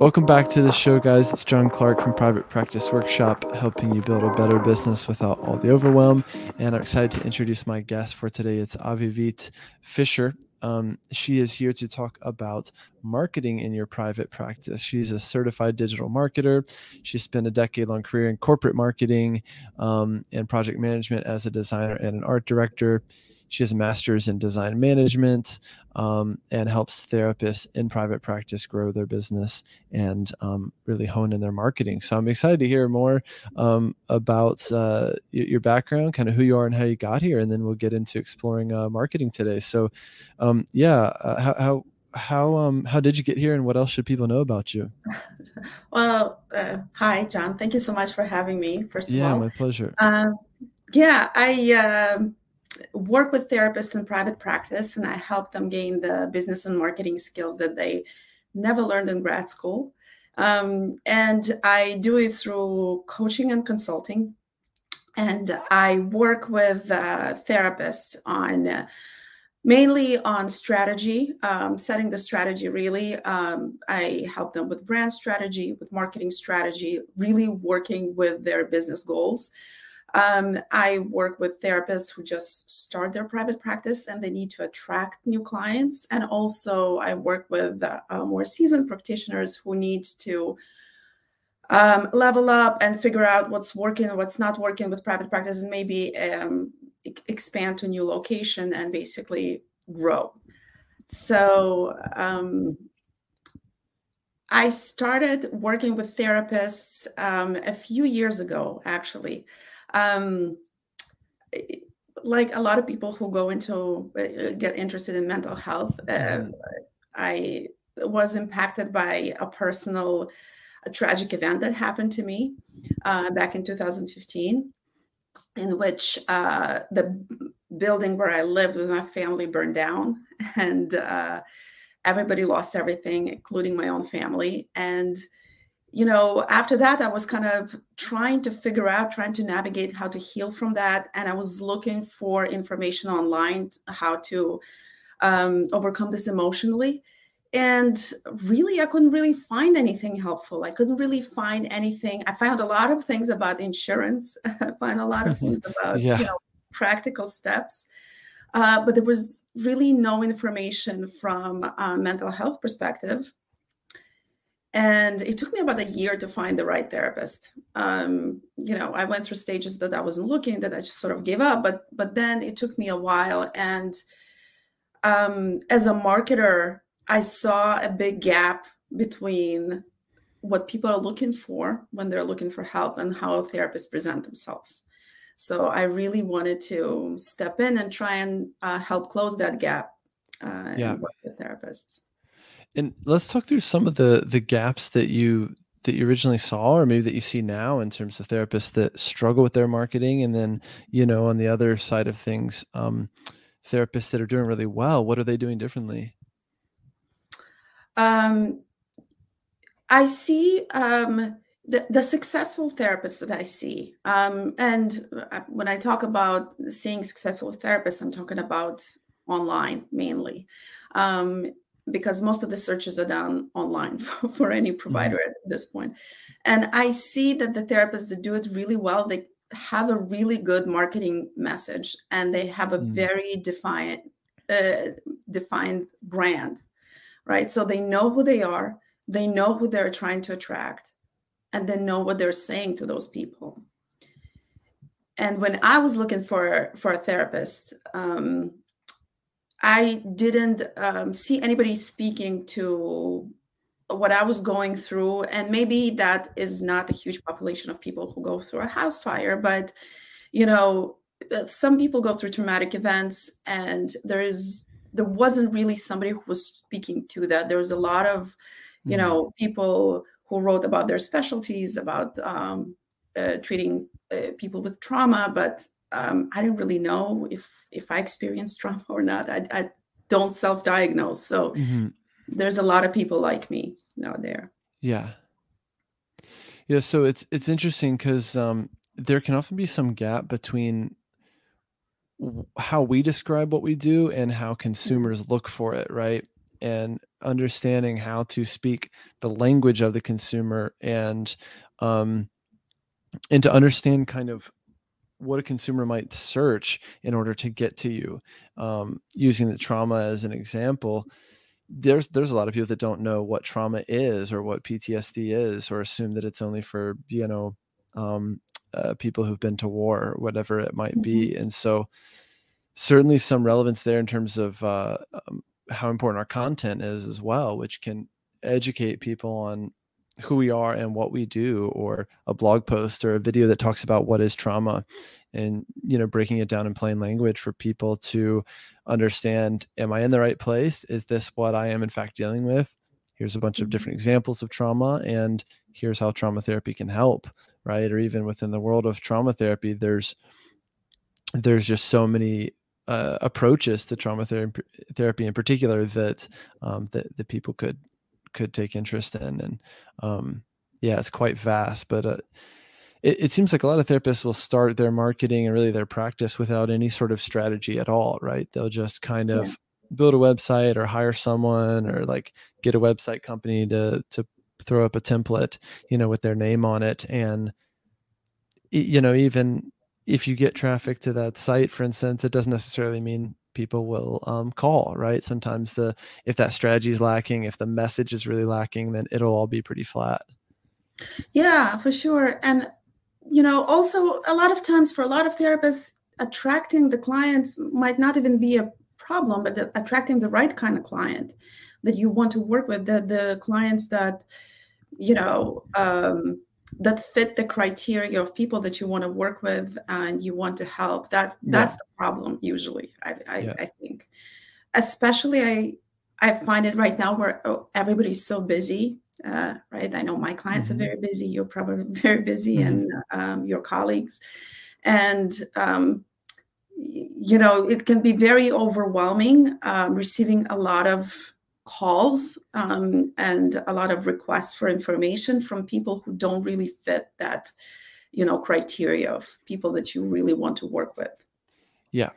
Welcome back to the show, guys. It's John Clark from Private Practice Workshop, helping you build a better business without all the overwhelm. And I'm excited to introduce my guest for today. It's Avivit Fisher. Um, she is here to talk about marketing in your private practice. She's a certified digital marketer. She spent a decade long career in corporate marketing um, and project management as a designer and an art director. She has a master's in design management um, and helps therapists in private practice grow their business and um, really hone in their marketing. So I'm excited to hear more um, about uh, your background, kind of who you are and how you got here, and then we'll get into exploring uh, marketing today. So, um, yeah, uh, how, how how um how did you get here and what else should people know about you well uh, hi john thank you so much for having me first of yeah, all yeah my pleasure um, yeah i uh, work with therapists in private practice and I help them gain the business and marketing skills that they never learned in grad school. Um, and I do it through coaching and consulting. And I work with uh, therapists on uh, mainly on strategy, um, setting the strategy really. Um, I help them with brand strategy, with marketing strategy, really working with their business goals. Um, I work with therapists who just start their private practice and they need to attract new clients. And also, I work with uh, more seasoned practitioners who need to um, level up and figure out what's working what's not working with private practice and maybe um, expand to new location and basically grow. So, um, I started working with therapists um, a few years ago, actually um, like a lot of people who go into uh, get interested in mental health uh, i was impacted by a personal a tragic event that happened to me uh, back in 2015 in which uh, the building where i lived with my family burned down and uh, everybody lost everything including my own family and you know, after that, I was kind of trying to figure out, trying to navigate how to heal from that. And I was looking for information online how to um, overcome this emotionally. And really, I couldn't really find anything helpful. I couldn't really find anything. I found a lot of things about insurance. I found a lot of things about yeah. you know, practical steps. Uh, but there was really no information from a mental health perspective and it took me about a year to find the right therapist. Um, you know i went through stages that i wasn't looking that i just sort of gave up but but then it took me a while. And um, as a marketer i saw a big gap between what people are looking for when they're looking for help and how therapists present themselves. So i really wanted to step in and try and uh, help close that gap uh, yeah. with therapists and let's talk through some of the the gaps that you that you originally saw or maybe that you see now in terms of therapists that struggle with their marketing. And then you know on the other side of things um, therapists that are doing really well what are they doing differently? Um, i see um, the, the successful therapists that i see um, and uh, when i talk about seeing successful therapists i'm talking about online mainly. Um, because most of the searches are done online for, for any provider mm-hmm. at this point. And I see that the therapists that do it really well, they have a really good marketing message and they have a mm-hmm. very defined uh, defined brand, right? So they know who they are, they know who they're trying to attract, and they know what they're saying to those people. And when I was looking for for a therapist, um, I didn't um, see anybody speaking to what I was going through. And maybe that is not a huge population of people who go through a house fire, but you know, uh, some people go through traumatic events, and there is there wasn't really somebody who was speaking to that. There was a lot of, you mm-hmm. know, people who wrote about their specialties, about um, uh, treating uh, people with trauma, but um, I didn't really know if if I experienced trauma or not. I, I don't self-diagnose, so mm-hmm. there's a lot of people like me out there. Yeah, yeah. So it's it's interesting because um, there can often be some gap between how we describe what we do and how mm-hmm. consumers look for it, right? and understanding how to speak the language of the consumer and um, and to understand kind of what a consumer might search in order to get to you um, using the trauma as an example there's there's a lot of people that don't know what trauma is or what ptsd is or assume that it's only for you know um, uh, people who've been to war or whatever it might mm-hmm. be and so certainly some relevance there in terms of uh, um, how important our content is as well which can educate people on who we are and what we do or a blog post or a video that talks about what is trauma and you know breaking it down in plain language for people to understand am i in the right place? Is this what i am in fact dealing with? Here's a bunch of mm-hmm. different examples of trauma and here's how trauma therapy can help right? Or even within the world of trauma therapy there's there's just so many uh, approaches to trauma therapy, therapy in particular that um, that that people could could take interest in and um, yeah it's quite vast but uh, it, it, seems like a lot of therapists will start their marketing and really their practice without any sort of strategy at all right they'll just kind of yeah. build a website or hire someone or like get a website company to to throw up a template you know with their name on it and you know even if you get traffic to that site for instance it doesn't necessarily mean people will um, call right? Sometimes the if that strategy is lacking if the message is really lacking then it'll all be pretty flat. Yeah for sure. And you know also a lot of times for a lot of therapists attracting the clients might not even be a problem but the, attracting the right kind of client that you want to work with the the clients that you know um, that fit the criteria of people that you want to work with and you want to help that that's yeah. the problem usually i I, yeah. I, think especially i i find it right now where oh, everybody's so busy uh, right i know my clients mm-hmm. are very busy you're probably very busy mm-hmm. and um, your colleagues and um, you know it can be very overwhelming um, receiving a lot of calls um, and a lot of requests for information from people who don't really fit that you know criteria of people that you really want to work with. Yeah.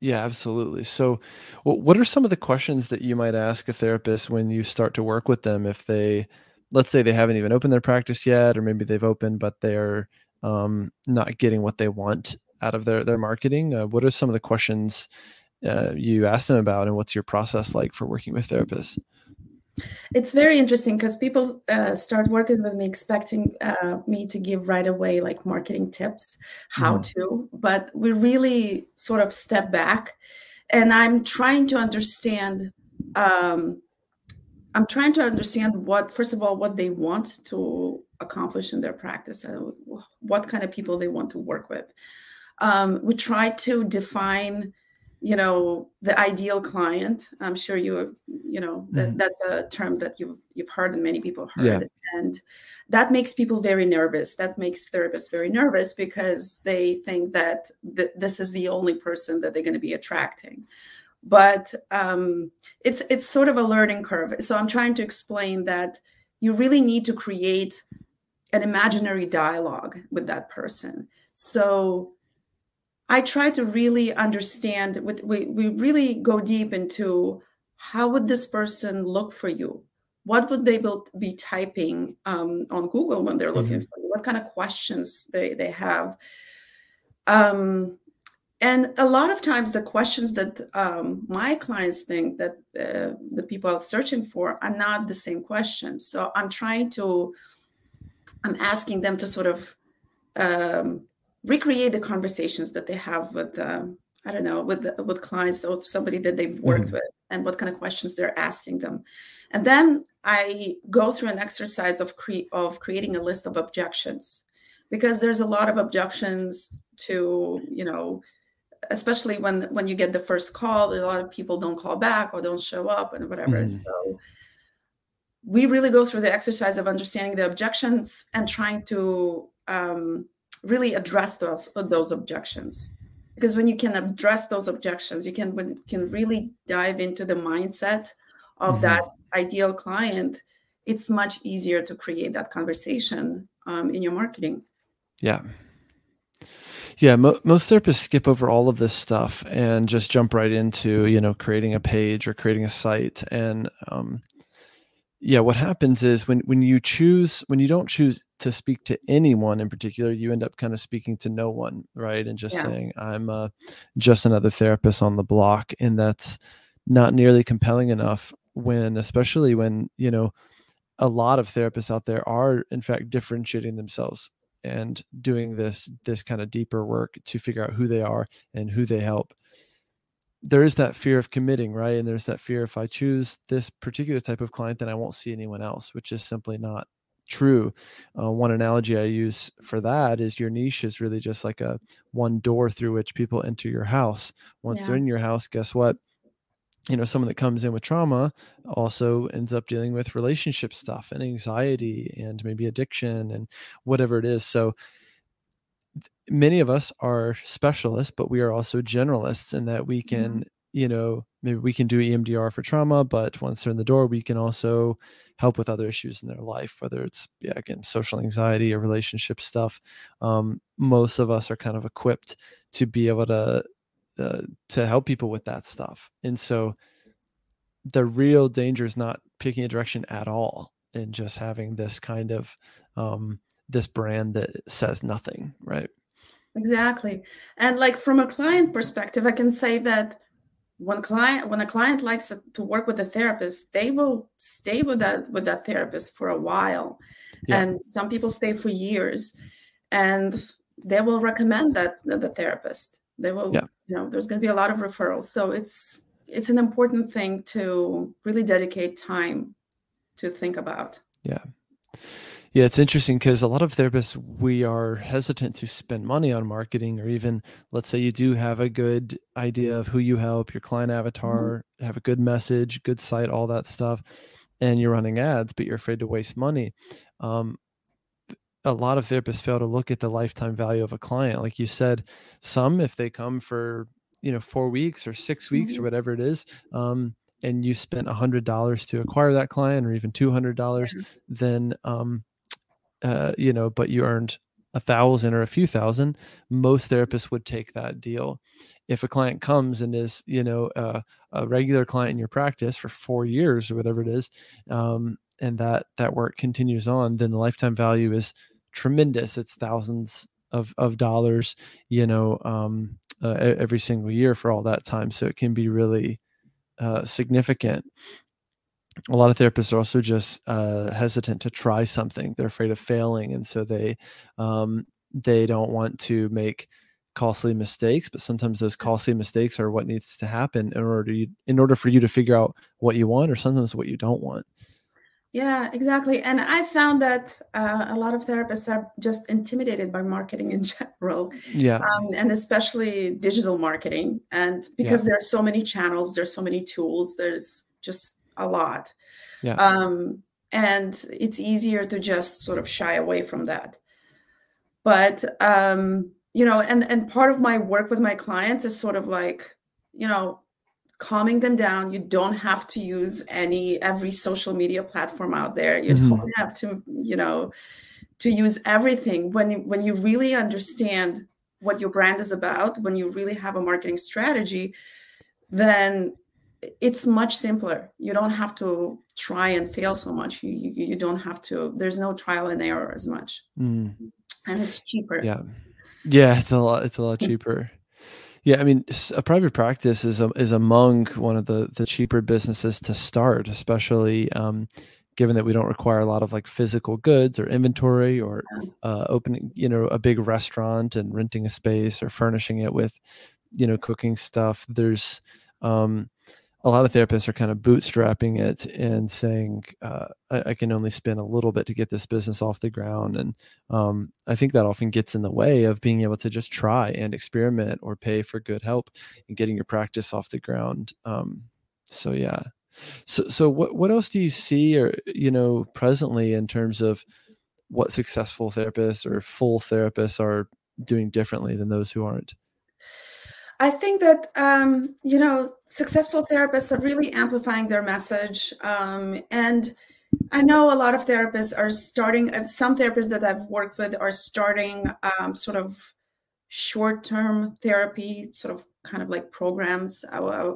Yeah absolutely. So what are some of the questions that you might ask a therapist when you start to work with them if they let's say they haven't even opened their practice yet or maybe they've opened but they're um, not getting what they want out of their their marketing? Uh, what are some of the questions uh, you asked them about and what's your process like for working with therapists it's very interesting because people uh, start working with me expecting uh, me to give right away like marketing tips how mm. to but we really sort of step back and i'm trying to understand um, i'm trying to understand what first of all what they want to accomplish in their practice and what kind of people they want to work with um, we try to define you know the ideal client i'm sure you have you know that mm-hmm. that's a term that you've you've heard and many people heard. Yeah. and that makes people very nervous. That makes therapists very nervous because they think that th- this is the only person that they're going to be attracting. But um, it's it's sort of a learning curve. So i'm trying to explain that you really need to create an imaginary dialogue with that person. So I try to really understand. We, we really go deep into how would this person look for you? What would they be typing um, on Google when they're looking mm-hmm. for you? What kind of questions they, they have? Um, and a lot of times the questions that um, my clients think that uh, the people are searching for are not the same questions so i'm trying to i'm asking them to sort of um, recreate the conversations that they have with um, I don't know with the, with clients or somebody that they've worked mm-hmm. with and what kind of questions they're asking them, and then I go through an exercise of cre- of creating a list of objections because there's a lot of objections to you know especially when when you get the first call a lot of people don't call back or don't show up and whatever mm-hmm. so we really go through the exercise of understanding the objections and trying to um, really address those those objections because when you can address those objections you can when can really dive into the mindset of mm-hmm. that ideal client it's much easier to create that conversation um, in your marketing yeah Yeah, mo- most therapists skip over all of this stuff and just jump right into you know creating a page or creating a site. And um, yeah, what happens is when when you choose when you don't choose to speak to anyone in particular, you end up kind of speaking to no one, right? And just yeah. saying I'm uh, just another therapist on the block, and that's not nearly compelling enough. When especially when you know a lot of therapists out there are in fact differentiating themselves and doing this this kind of deeper work to figure out who they are and who they help there is that fear of committing right? And there's that fear if i choose this particular type of client then i won't see anyone else which is simply not true. Uh, one analogy i use for that is your niche is really just like a one door through which people enter your house. Once yeah. they're in your house guess what? You know someone that comes in with trauma also ends up dealing with relationship stuff and anxiety and maybe addiction and whatever it is. So many of us are specialists but we are also generalists in that we can mm-hmm. you know maybe we can do emdr for trauma but once they're in the door we can also help with other issues in their life whether it's yeah again social anxiety or relationship stuff um, most of us are kind of equipped to be able to uh, to help people with that stuff. And so the real danger is not picking a direction at all and just having this kind of um, this brand that says nothing, right? Exactly. And like from a client perspective, I can say that when client when a client likes to work with a therapist, they will stay with that with that therapist for a while. Yeah. And some people stay for years and they will recommend that the therapist. They will yeah you know there's going to be a lot of referrals so it's it's an important thing to really dedicate time to think about yeah yeah it's interesting because a lot of therapists we are hesitant to spend money on marketing or even let's say you do have a good idea of who you help your client avatar mm-hmm. have a good message good site all that stuff and you're running ads but you're afraid to waste money um, a lot of therapists fail to look at the lifetime value of a client like you said some if they come for you know four weeks or six weeks mm-hmm. or whatever it is um, and you spent a hundred dollars to acquire that client or even two hundred dollars mm-hmm. then um, uh, you know but you earned a thousand or a few thousand most therapists would take that deal if a client comes and is you know uh, a regular client in your practice for four years or whatever it is um, and that that work continues on then the lifetime value is tremendous. It's thousands of of dollars, you know, um, uh, every single year for all that time. So it can be really uh, significant. A lot of therapists are also just uh, hesitant to try something. They're afraid of failing, and so they um, they don't want to make costly mistakes. But sometimes those costly mistakes are what needs to happen in order to, in order for you to figure out what you want, or sometimes what you don't want. Yeah, exactly. And I found that uh, a lot of therapists are just intimidated by marketing in general. Yeah. Um, and especially digital marketing. And because yeah. there's so many channels, there's so many tools, there's just a lot. Yeah. Um, and it's easier to just sort of shy away from that. But um, you know, and and part of my work with my clients is sort of like, you know, calming them down you don't have to use any every social media platform out there you mm-hmm. don't have to you know to use everything when when you really understand what your brand is about when you really have a marketing strategy then it's much simpler. You don't have to try and fail so much. You, you, you don't have to there's no trial and error as much. Mm. and it's cheaper. Yeah. Yeah it's a lot it's a lot cheaper. Yeah, I mean, a private practice is a, is among one of the the cheaper businesses to start, especially um, given that we don't require a lot of like physical goods or inventory or uh, opening, you know, a big restaurant and renting a space or furnishing it with, you know, cooking stuff. There's um, a lot of therapists are kind of bootstrapping it and saying uh, I, I, can only spend a little bit to get this business off the ground and um, i think that often gets in the way of being able to just try and experiment or pay for good help in getting your practice off the ground um, so yeah. So so what, what else do you see or you know presently in terms of what successful therapists or full therapists are doing differently than those who aren't I think that um, you know successful therapists are really amplifying their message, um, and I know a lot of therapists are starting. Some therapists that I've worked with are starting um, sort of short-term therapy, sort of kind of like programs. I, I,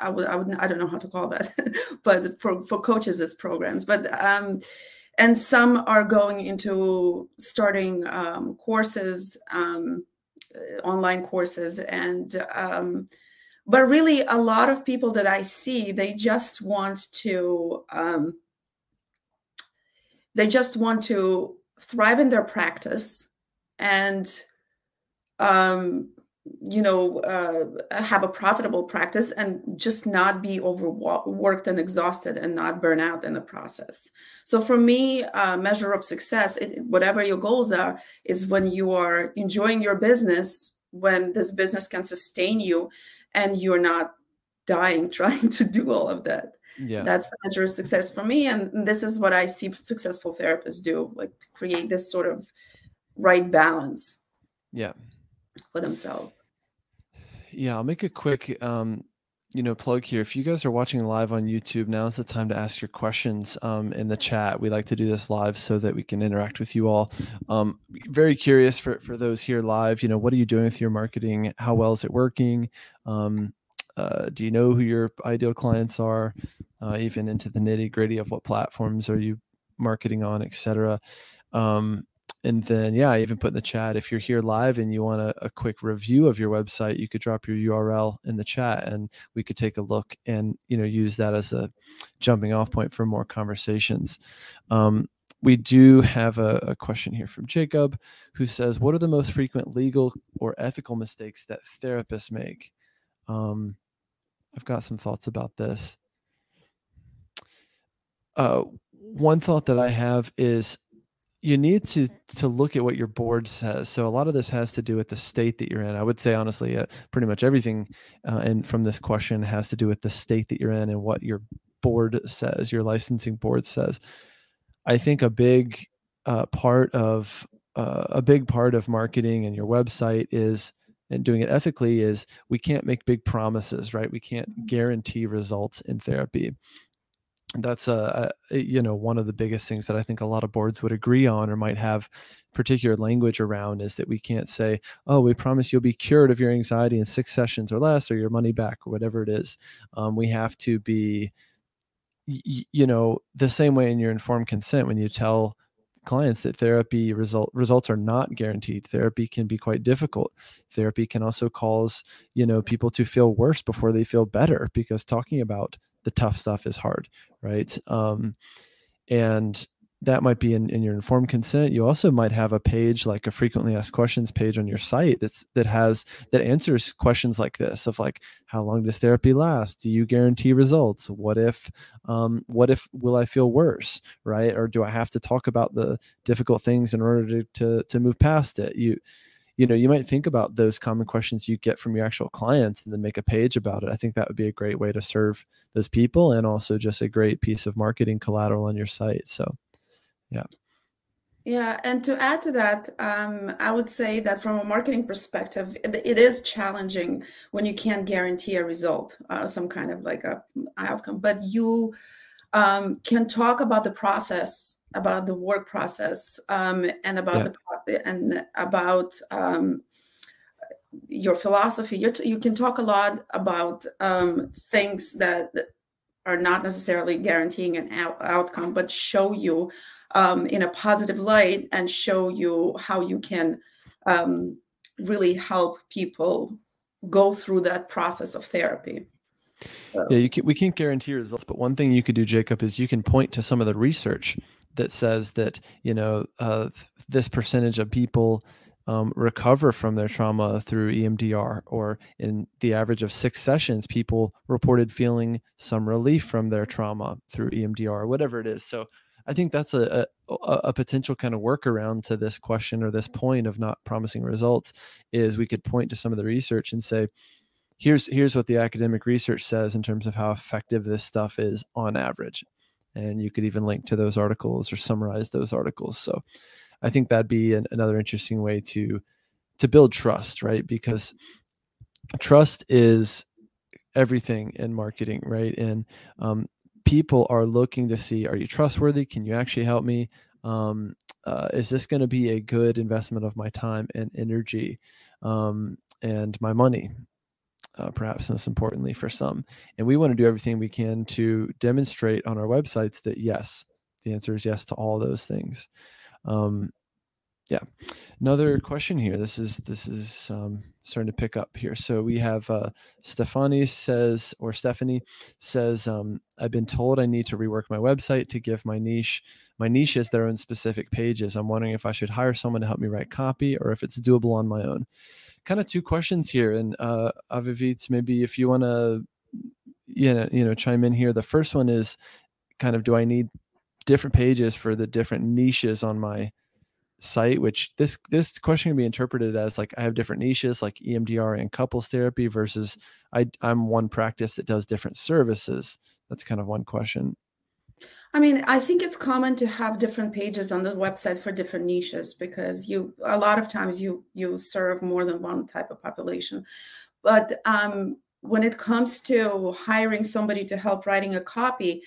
I would, I would, I don't know how to call that, but for, for coaches, it's programs. But um, and some are going into starting um, courses, um, online courses, and um, but really a lot of people that I see, they just want to, um, they just want to thrive in their practice and um, you know uh, have a profitable practice and just not be overworked and exhausted and not burn out in the process. So for me a measure of success it, whatever your goals are is when you are enjoying your business when this business can sustain you and you're not dying trying to do all of that. Yeah. That's the measure of success for me and this is what i see successful therapists do like create this sort of right balance. Yeah for themselves. Yeah, I'll make a quick um, you know plug here. If you guys are watching live on YouTube, now is the time to ask your questions um, in the chat. We like to do this live so that we can interact with you all. Um, very curious for for those here live. You know, what are you doing with your marketing? How well is it working? Um, uh, do you know who your ideal clients are? Uh, even into the nitty gritty of what platforms are you marketing on, etc. Um, and then yeah i even put in the chat if you're here live and you want a, a, quick review of your website you could drop your url in the chat and we could take a look and you know use that as a jumping off point for more conversations. Um, we do have a, a, question here from jacob who says what are the most frequent legal or ethical mistakes that therapists make? Um, i've got some thoughts about this. Uh, one thought that i have is you need to to look at what your board says so a lot of this has to do with the state that you're in i would say honestly uh, pretty much everything uh, and from this question has to do with the state that you're in and what your board says your licensing board says. I think a big uh, part of uh, a big part of marketing and your website is and doing it ethically is we can't make big promises right? We can't guarantee results in therapy that's a, a, you know one of the biggest things that i think a lot of boards would agree on or might have particular language around is that we can't say oh we promise you'll be cured of your anxiety in six sessions or less or your money back or whatever it is. Um, we have to be y- you know the same way in your informed consent when you tell clients that therapy result results are not guaranteed. Therapy can be quite difficult. Therapy can also cause you know people to feel worse before they feel better because talking about the tough stuff is hard, right? Um, and that might be in, in your informed consent. You also might have a page like a frequently asked questions page on your site that's that has that answers questions like this of like how long does therapy last? Do you guarantee results? What if um, what if will I feel worse? Right? Or do I have to talk about the difficult things in order to to, to move past it? You you know you might think about those common questions you get from your actual clients and then make a page about it. I think that would be a great way to serve those people and also just a great piece of marketing collateral on your site so yeah. Yeah and to add to that um, i would say that from a marketing perspective it, is challenging when you can't guarantee a result uh, some kind of like a outcome but you um, can talk about the process about the work process um, and about yeah. the and about um, your philosophy. you you can talk a lot about um, things that are not necessarily guaranteeing an out- outcome, but show you um, in a positive light and show you how you can um, really help people go through that process of therapy. Yeah, you can, we can't guarantee results, but one thing you could do, Jacob, is you can point to some of the research that says that you know uh, this percentage of people um, recover from their trauma through EMDR, or in the average of six sessions, people reported feeling some relief from their trauma through EMDR, whatever it is. So I think that's a, a, a potential kind of workaround to this question or this point of not promising results. Is we could point to some of the research and say, here's here's what the academic research says in terms of how effective this stuff is on average and you could even link to those articles or summarize those articles. So i think that'd be an, another interesting way to to build trust right? Because trust is everything in marketing right? And um, people are looking to see are you trustworthy? Can you actually help me? Um, uh, is this going to be a good investment of my time and energy um, and my money? Uh, perhaps most importantly for some. And we want to do everything we can to demonstrate on our websites that yes, the answer is yes to all those things. Um, yeah. Another question here. This is this is um, starting to pick up here. So we have uh, Stefani says, or Stephanie says, um, I've been told I need to rework my website to give my niche my niches their own specific pages. I'm wondering if I should hire someone to help me write copy or if it's doable on my own. Kind of two questions here, and uh, Avivit, maybe if you want to, you know, you know, chime in here. The first one is kind of, do I need different pages for the different niches on my site? Which this this question can be interpreted as like i have different niches like emdr and couples therapy versus i i'm one practice that does different services. That's kind of one question i mean i think it's common to have different pages on the website for different niches because you a lot of times you you serve more than one type of population but um when it comes to hiring somebody to help writing a copy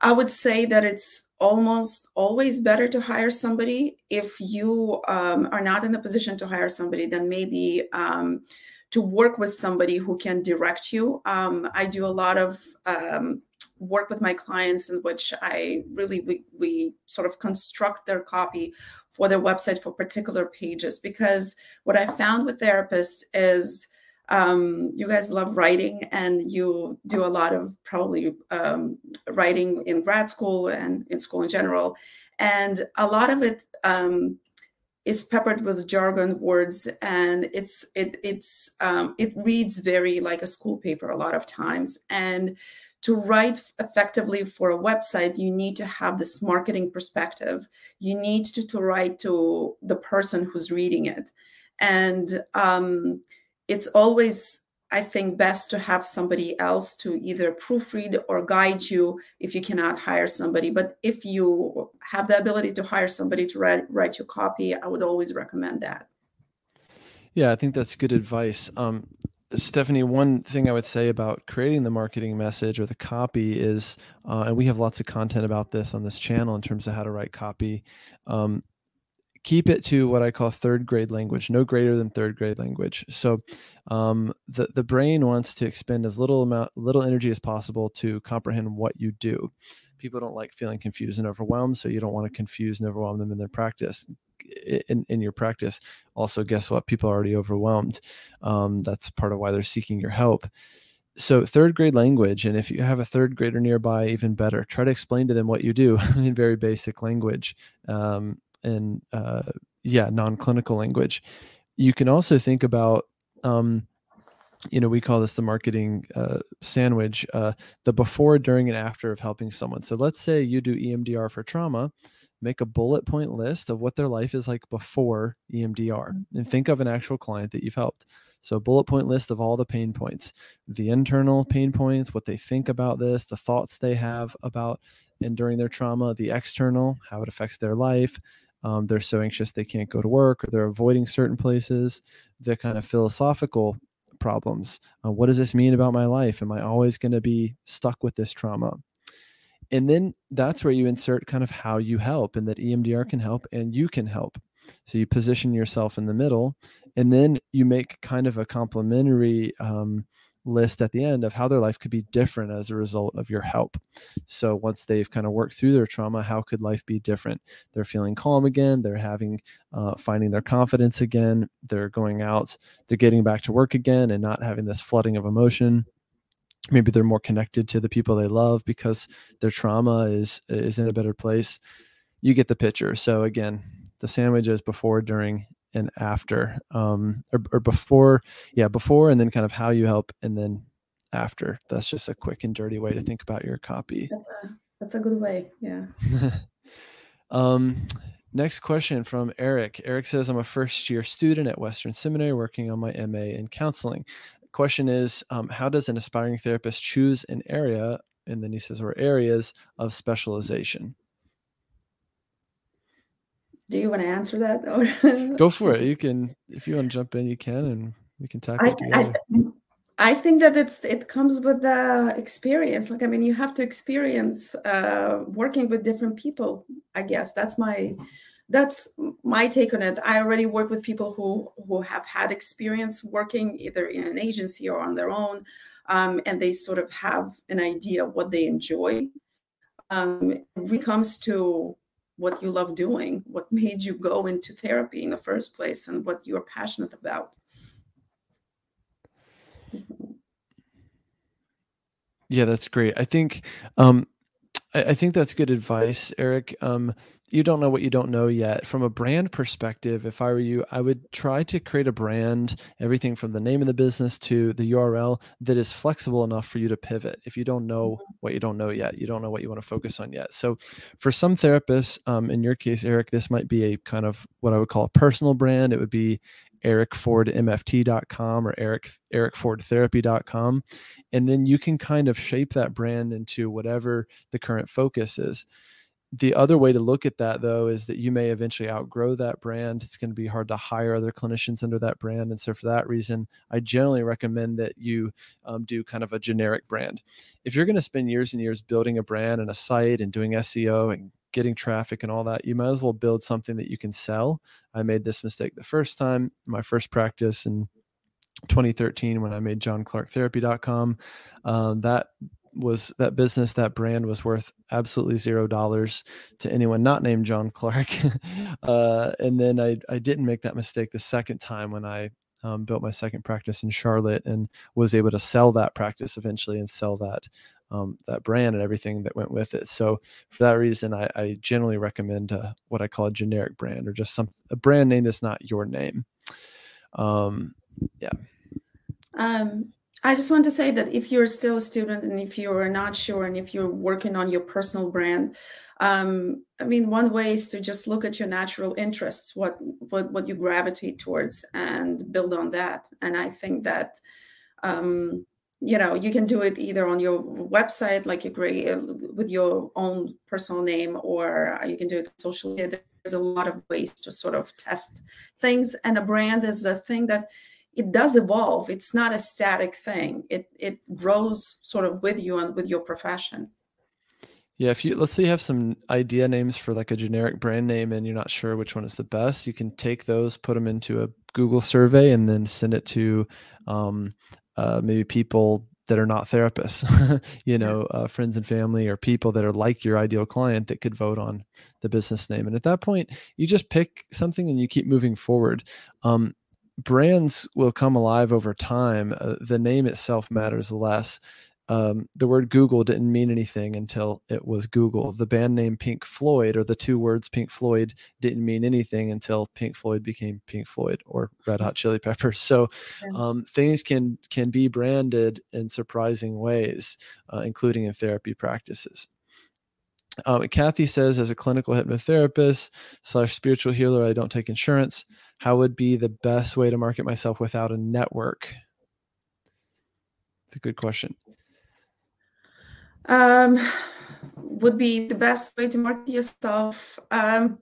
I would say that it's almost always better to hire somebody. If you um, are not in the position to hire somebody, then maybe um, to work with somebody who can direct you. Um, I do a lot of um, work with my clients in which I really we, we sort of construct their copy for their website for particular pages. Because what I found with therapists is um, you guys love writing and you do a lot of probably um, writing in grad school and in school in general. And a lot of it um, is peppered with jargon words and it's it it's um, it reads very like a school paper a lot of times. And to write effectively for a website you need to have this marketing perspective you need to, to write to the person who's reading it and um, it's always I think best to have somebody else to either proofread or guide you if you cannot hire somebody. But if you have the ability to hire somebody to write, write your copy, I would always recommend that. Yeah, I think that's good advice. Um, Stephanie, one thing I would say about creating the marketing message or the copy is, uh, and we have lots of content about this on this channel in terms of how to write copy. Um, keep it to what I call third grade language, no greater than third grade language. So um, the the brain wants to expend as little amount little energy as possible to comprehend what you do. People don't like feeling confused and overwhelmed, so you don't want to confuse and overwhelm them in their practice. In, in your practice, also, guess what? People are already overwhelmed. Um, that's part of why they're seeking your help so third grade language and if you have a third grader nearby even better try to explain to them what you do in very basic language um, and uh, yeah, non-clinical language. You can also think about, um, you know, we call this the marketing uh, sandwich, uh, the before, during, and after of helping someone. So let's say you do EMDR for trauma, make a bullet point list of what their life is like before EMDR, and think of an actual client that you've helped. So, a bullet point list of all the pain points, the internal pain points, what they think about this, the thoughts they have about and during their trauma, the external, how it affects their life, um, they're so anxious they can't go to work or they're avoiding certain places the kind of philosophical problems uh, what does this mean about my life? Am i always going to be stuck with this trauma and then that's where you insert kind of how you help and that emdr can help and you can help so you position yourself in the middle and then you make kind of a complementary um, list at the end of how their life could be different as a result of your help. So once they've kind of worked through their trauma, how could life be different? They're feeling calm again. They're having, uh, finding their confidence again. They're going out. They're getting back to work again and not having this flooding of emotion. Maybe they're more connected to the people they love because their trauma is is in a better place. You get the picture. So again, the sandwich is before, during, and after um or, or before yeah before and then kind of how you help and then after that's just a quick and dirty way to think about your copy that's a that's a good way yeah um next question from eric eric says i'm a first year student at western seminary working on my ma in counseling question is um, how does an aspiring therapist choose an area and then he says or areas of specialization do you want to answer that or go for it you can if you want to jump in you can and we can tackle I, it together. I think that it's it comes with the experience. Like I mean, you have to experience uh, working with different people. I guess that's my that's my take on it. I already work with people who who have had experience working either in an agency or on their own, um, and they sort of have an idea what they enjoy. Um, it comes to what you love doing, what made you go into therapy in the first place, and what you're passionate about. Yeah, that's great. I think um, I, I, think that's good advice, Eric. Um, you don't know what you don't know yet. From a brand perspective, if I were you, I would try to create a brand, everything from the name of the business to the URL that is flexible enough for you to pivot. If you don't know mm-hmm. what you don't know yet, you don't know what you want to focus on yet. So, for some therapists, um, in your case, Eric, this might be a kind of what I would call a personal brand. It would be ericfordmft.com or eric ericfordtherapy.com and then you can kind of shape that brand into whatever the current focus is. The other way to look at that though is that you may eventually outgrow that brand. It's going to be hard to hire other clinicians under that brand. And so for that reason i generally recommend that you um, do kind of a generic brand. If you're going to spend years and years building a brand and a site and doing seo and getting traffic and all that, you might as well build something that you can sell. I made this mistake the first time, my first practice in 2013 when I made johnclarktherapy.com. Um, that was that business, that brand was worth absolutely zero dollars to anyone not named John Clark. uh, and then I, I didn't make that mistake the second time when I um, built my second practice in Charlotte and was able to sell that practice eventually and sell that um, that brand and everything that went with it. So for that reason, I, I generally recommend uh, what I call a generic brand or just some a brand name that's not your name. Um, yeah. Um, I just want to say that if you're still a student and if you're not sure and if you're working on your personal brand, um, I mean, one way is to just look at your natural interests, what what what you gravitate towards, and build on that. And I think that um, you know you can do it either on your website like you create uh, with your own personal name or you can do it on social media. There's a lot of ways to sort of test things and a brand is a thing that it does evolve. It's not a static thing. It it grows sort of with you and with your profession. Yeah if you let's say you have some idea names for like a generic brand name and you're not sure which one is the best you can take those put them into a google survey and then send it to um, uh, maybe people that are not therapists, you know, uh, friends and family or people that are like your ideal client that could vote on the business name. And at that point, you just pick something and you keep moving forward. Um, brands will come alive over time. Uh, the name itself matters less um, the word Google didn't mean anything until it was Google. The band name Pink Floyd, or the two words Pink Floyd, didn't mean anything until Pink Floyd became Pink Floyd or Red Hot Chili Peppers. So um, things can can be branded in surprising ways, uh, including in therapy practices. Um, Kathy says, as a clinical hypnotherapist slash spiritual healer, I don't take insurance. How would be the best way to market myself without a network? It's a good question um, would be the best way to market yourself. Um,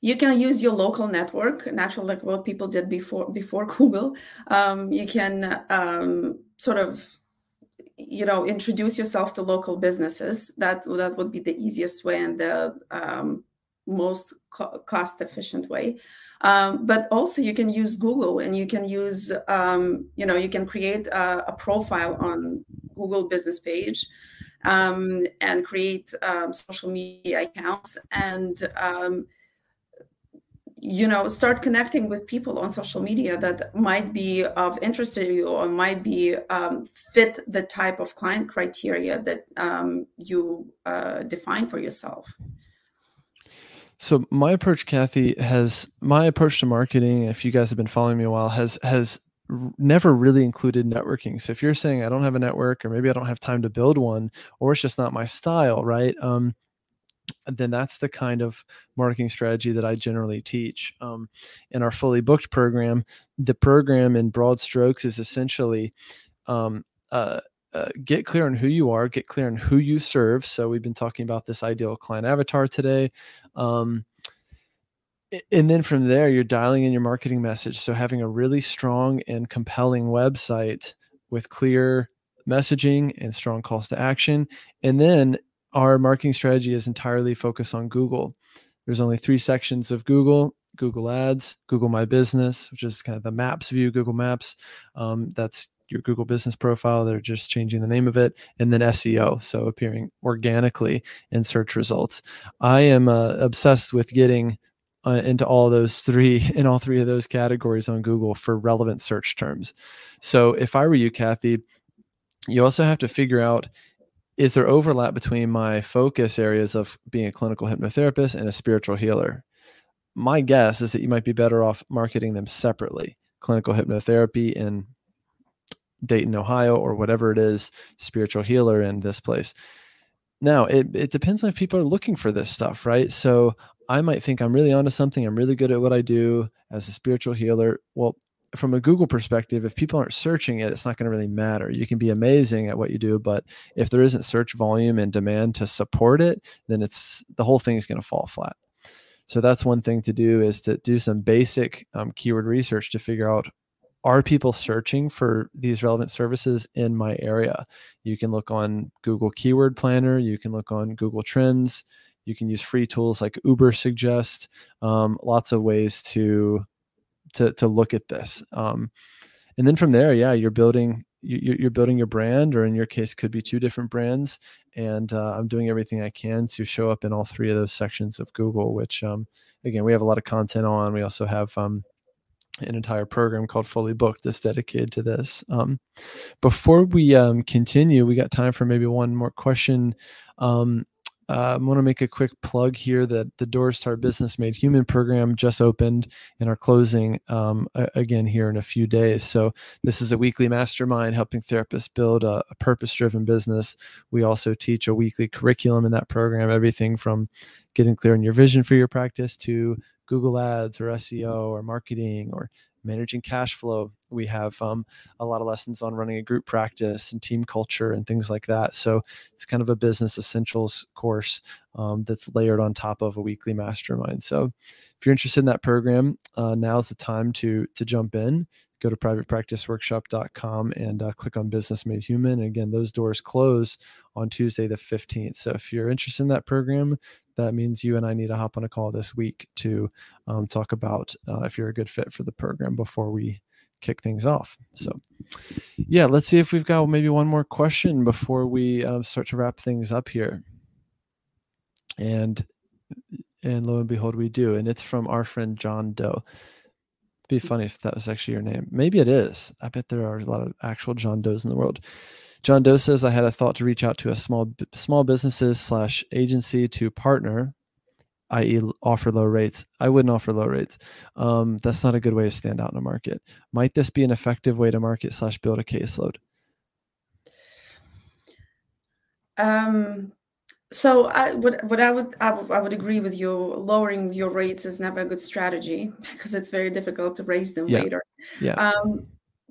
you can use your local network, natural like what people did before before Google. Um, you can um, sort of you know introduce yourself to local businesses. That that would be the easiest way and the um, most co- cost efficient way. Um, but also you can use Google and you can use um, you know you can create a, a profile on Google business page um, and create um, social media accounts and um, you know start connecting with people on social media that might be of interest to you or might be um, fit the type of client criteria that um, you uh, define for yourself. So my approach kathy has my approach to marketing if you guys have been following me a while has has never really included networking. So if you're saying I don't have a network, or maybe I don't have time to build one, or it's just not my style, right? Um, then that's the kind of marketing strategy that I generally teach. Um, in our fully booked program, the program in broad strokes is essentially um, uh, uh, get clear on who you are, get clear on who you serve. So we've been talking about this ideal client avatar today. Um, and then from there you're dialing in your marketing message. So having a really strong and compelling website with clear messaging and strong calls to action. And then our marketing strategy is entirely focused on google. There's only three sections of google google ads google my business which is kind of the maps view google maps. Um, that's your Google business profile. They're just changing the name of it, and then SEO, so appearing organically in search results. I am uh, obsessed with getting uh, into all those three in all three of those categories on Google for relevant search terms. So if I were you, Kathy, you also have to figure out is there overlap between my focus areas of being a clinical hypnotherapist and a spiritual healer? My guess is that you might be better off marketing them separately clinical hypnotherapy in Dayton, Ohio, or whatever it is, spiritual healer in this place. Now, it, it depends on if people are looking for this stuff, right? So I might think I'm really onto something. I'm really good at what I do as a spiritual healer. Well, from a Google perspective, if people aren't searching it, it's not going to really matter. You can be amazing at what you do, but if there isn't search volume and demand to support it, then it's the whole thing is going to fall flat. So that's one thing to do is to do some basic um, keyword research to figure out are people searching for these relevant services in my area? You can look on Google Keyword Planner, you can look on Google Trends, you can use free tools like Ubersuggest. Um, lots of ways to to to look at this. Um, and then from there, yeah, you're building you, you're building your brand, or in your case, could be two different brands. And uh, I'm doing everything I can to show up in all three of those sections of Google. Which, um, again, we have a lot of content on. We also have um, an entire program called Fully Booked that's dedicated to this. Um, before we um, continue, we got time for maybe one more question. Um, uh, I want to make a quick plug here that the Doors to Our Business Made Human program just opened and are closing um, again here in a few days. So, this is a weekly mastermind helping therapists build a, a purpose driven business. We also teach a weekly curriculum in that program, everything from getting clear on your vision for your practice to Google Ads or SEO or marketing or managing cash flow. We have um, a lot of lessons on running a group practice and team culture and things like that. So it's kind of a business essentials course um, that's layered on top of a weekly mastermind. So if you're interested in that program, uh, now's the time to to jump in. Go to privatepracticeworkshop.com and uh, click on Business Made Human. And again, those doors close on Tuesday the 15th. So if you're interested in that program, that means you and I need to hop on a call this week to um, talk about uh, if you're a good fit for the program before we kick things off. So, yeah, let's see if we've got maybe one more question before we uh, start to wrap things up here. And and lo and behold, we do, and it's from our friend John Doe. It'd be funny if that was actually your name. Maybe it is. I bet there are a lot of actual John Does in the world. John Doe says, I had a thought to reach out to a small small businesses slash agency to partner, i.e., offer low rates. I wouldn't offer low rates. Um, that's not a good way to stand out in a market. Might this be an effective way to market slash build a caseload? Um, so I would, what I would, I would, I would agree with you. Lowering your rates is never a good strategy because it's very difficult to raise them yeah. later. Yeah. Um,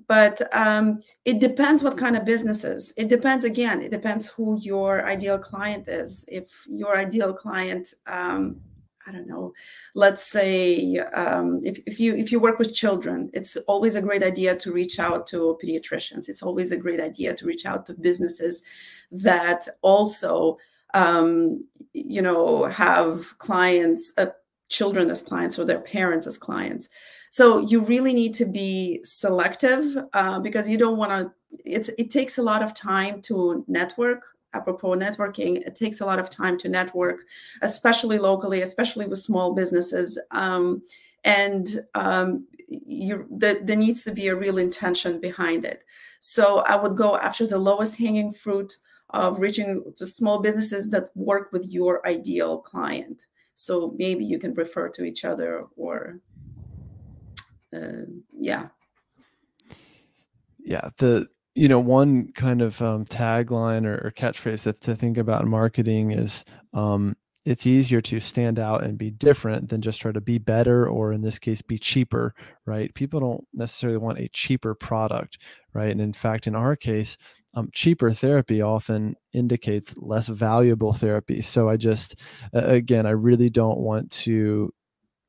but um, it depends what kind of businesses it depends again it depends who your ideal client is. If your ideal client um, i don't know let's say um, if, if you if you work with children it's always a great idea to reach out to pediatricians. It's always a great idea to reach out to businesses that also um, you know have clients uh, children as clients or their parents as clients so you really need to be selective uh, because you don't want to. It, it takes a lot of time to network. Apropos networking, it takes a lot of time to network, especially locally, especially with small businesses. Um, and um, you, the, there needs to be a real intention behind it. So I would go after the lowest hanging fruit of reaching to small businesses that work with your ideal client. So maybe you can refer to each other or uh, yeah. Yeah the you know one kind of um, tagline or, or, catchphrase that to think about in marketing is um, it's easier to stand out and be different than just try to be better or in this case be cheaper right? People don't necessarily want a cheaper product right? And in fact in our case um, cheaper therapy often indicates less valuable therapy. So i just uh, again i really don't want to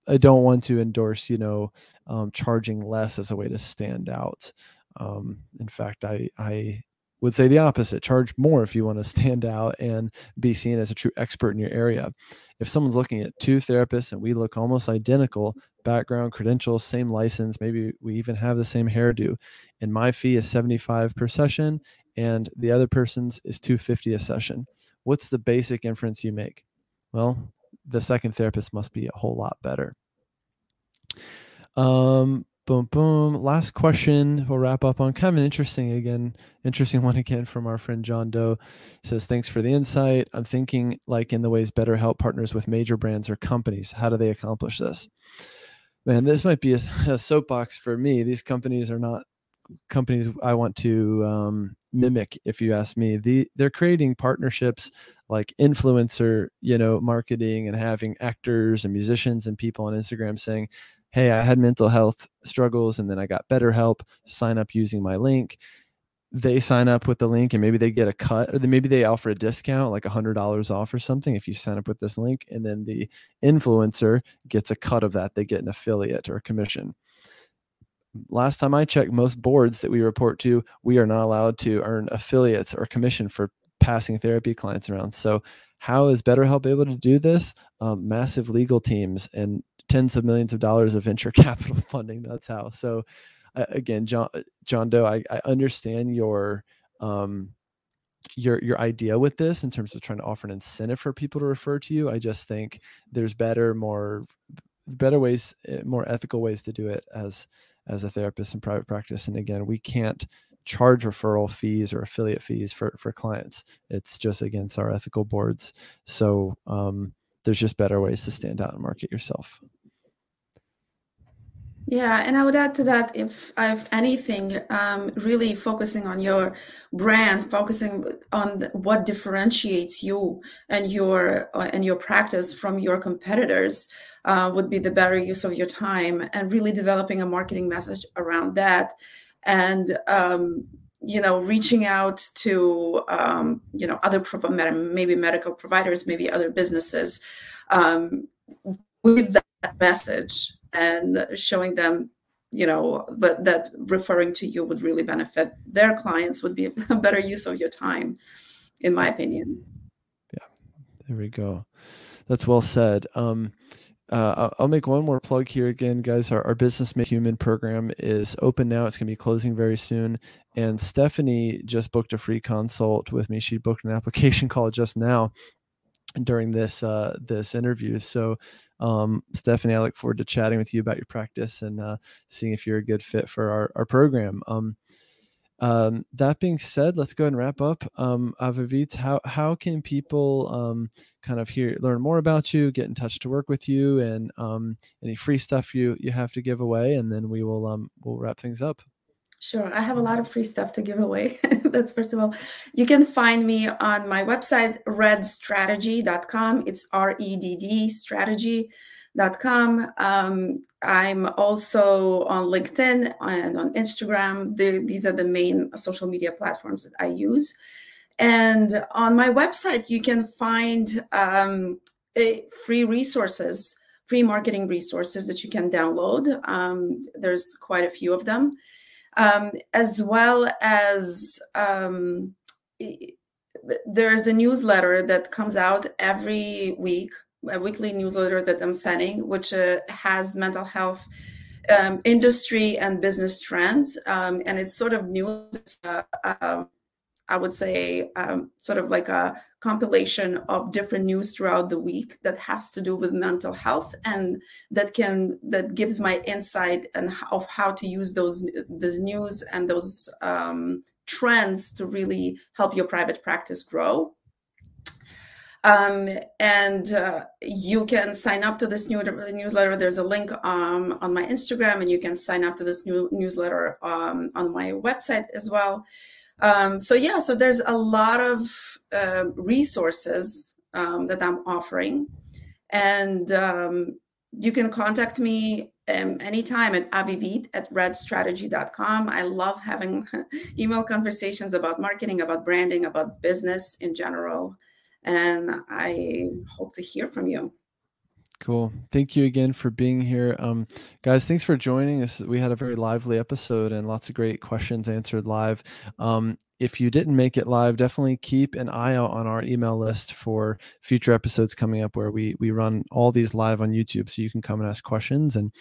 I don't want to endorse, you know, um, charging less as a way to stand out. Um, in fact, I I would say the opposite charge more if you want to stand out and be seen as a true expert in your area. If someone's looking at two therapists and we look almost identical background credentials same license maybe we even have the same hairdo and my fee is 75 per session and the other person's is 250 a session. What's the basic inference you make? Well the second therapist must be a whole lot better um Boom, boom. Last question. We'll wrap up on kind of an interesting again, interesting one again from our friend John Doe. says, "Thanks for the insight. I'm thinking like in the ways BetterHelp partners with major brands or companies. How do they accomplish this?" Man, this might be a, a soapbox for me. These companies are not companies I want to um, mimic. If you ask me, the they're creating partnerships like influencer, you know, marketing and having actors and musicians and people on Instagram saying, hey, I had mental health struggles and then I got better help, sign up using my link. They sign up with the link and maybe they get a cut or maybe they offer a discount, like a hundred dollars off or something if you sign up with this link. And then the influencer gets a cut of that. They get an affiliate or commission. Last time I checked, most boards that we report to, we are not allowed to earn affiliates or commission for passing therapy clients around. So, how is BetterHelp able to do this? Um, massive legal teams and tens of millions of dollars of venture capital funding. That's how. So uh, again, John John Doe, I, I understand your um, your your idea with this in terms of trying to offer an incentive for people to refer to you. I just think there's better, more better ways, eh, more ethical ways to do it as as a therapist in private practice. And again, we can't charge referral fees or affiliate fees for for clients. It's just against our ethical boards. So um, there's just better ways to stand out and market yourself. Yeah, and I would add to that, if if anything, um, really focusing on your brand, focusing on what differentiates you and your uh, and your practice from your competitors, uh, would be the better use of your time, and really developing a marketing message around that, and um, you know, reaching out to um, you know other maybe medical providers, maybe other businesses, um, with that message and showing them you know but that referring to you would really benefit their clients would be a better use of your time in my opinion yeah there we go that's well said um uh, I'll make one more plug here again, guys. Our, our Business Made Human program is open now. It's going to be closing very soon. And Stephanie just booked a free consult with me. She booked an application call just now during this uh, this interview. So um, Stephanie, I look forward to chatting with you about your practice and uh, seeing if you're a good fit for our, our program. Um, um, that being said, let's go and wrap up. Um, Avivit, how, how can people um, kind of hear, learn more about you, get in touch to work with you and um, any free stuff you, you have to give away, and then we will, um, we'll wrap things up. Sure. I have a lot of free stuff to give away. That's first of all. You can find me on my website, reddstrategy.com. It's R E D D strategy.com. Um, I'm also on LinkedIn and on Instagram. The, these are the main social media platforms that I use. And on my website, you can find um, free resources, free marketing resources that you can download. Um, there's quite a few of them um, as well as um, there's a newsletter that comes out every week, a weekly newsletter that I'm sending, which uh, has mental health um, industry and business trends. Um, and it's sort of news. Uh, um, I would say, um, sort of like a compilation of different news throughout the week that has to do with mental health, and that can that gives my insight and of how to use those those news and those um, trends to really help your private practice grow. Um, and uh, you can sign up to this new newsletter. There's a link um, on my Instagram, and you can sign up to this new newsletter um, on my website as well. Um, so yeah, so there's a lot of uh, resources um, that I'm offering, and um, you can contact me um, anytime at avivit at reddstrategy.com. I love having email conversations about marketing, about branding, about business in general, and I hope to hear from you. Cool. Thank you again for being here. Um, guys, thanks for joining us. We had a very lively episode and lots of great questions answered live. Um, if you didn't make it live, definitely keep an eye out on our email list for future episodes coming up where we we run all these live on YouTube so you can come and ask questions and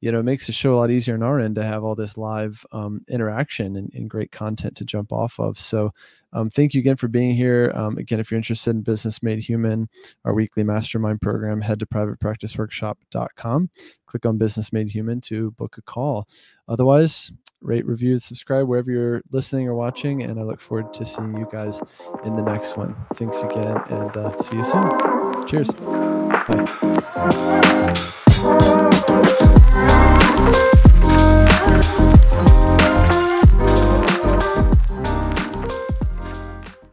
you know, it makes the show a lot easier on our end to have all this live um, interaction and, and, great content to jump off of. So, um, thank you again for being here. Um, again, if you're interested in Business Made Human, our weekly mastermind program, head to privatepracticeworkshop.com. Click on Business Made Human to book a call. Otherwise, rate, review, subscribe wherever you're listening or watching. And I look forward to seeing you guys in the next one. Thanks again, and uh, see you soon. Cheers. Bye you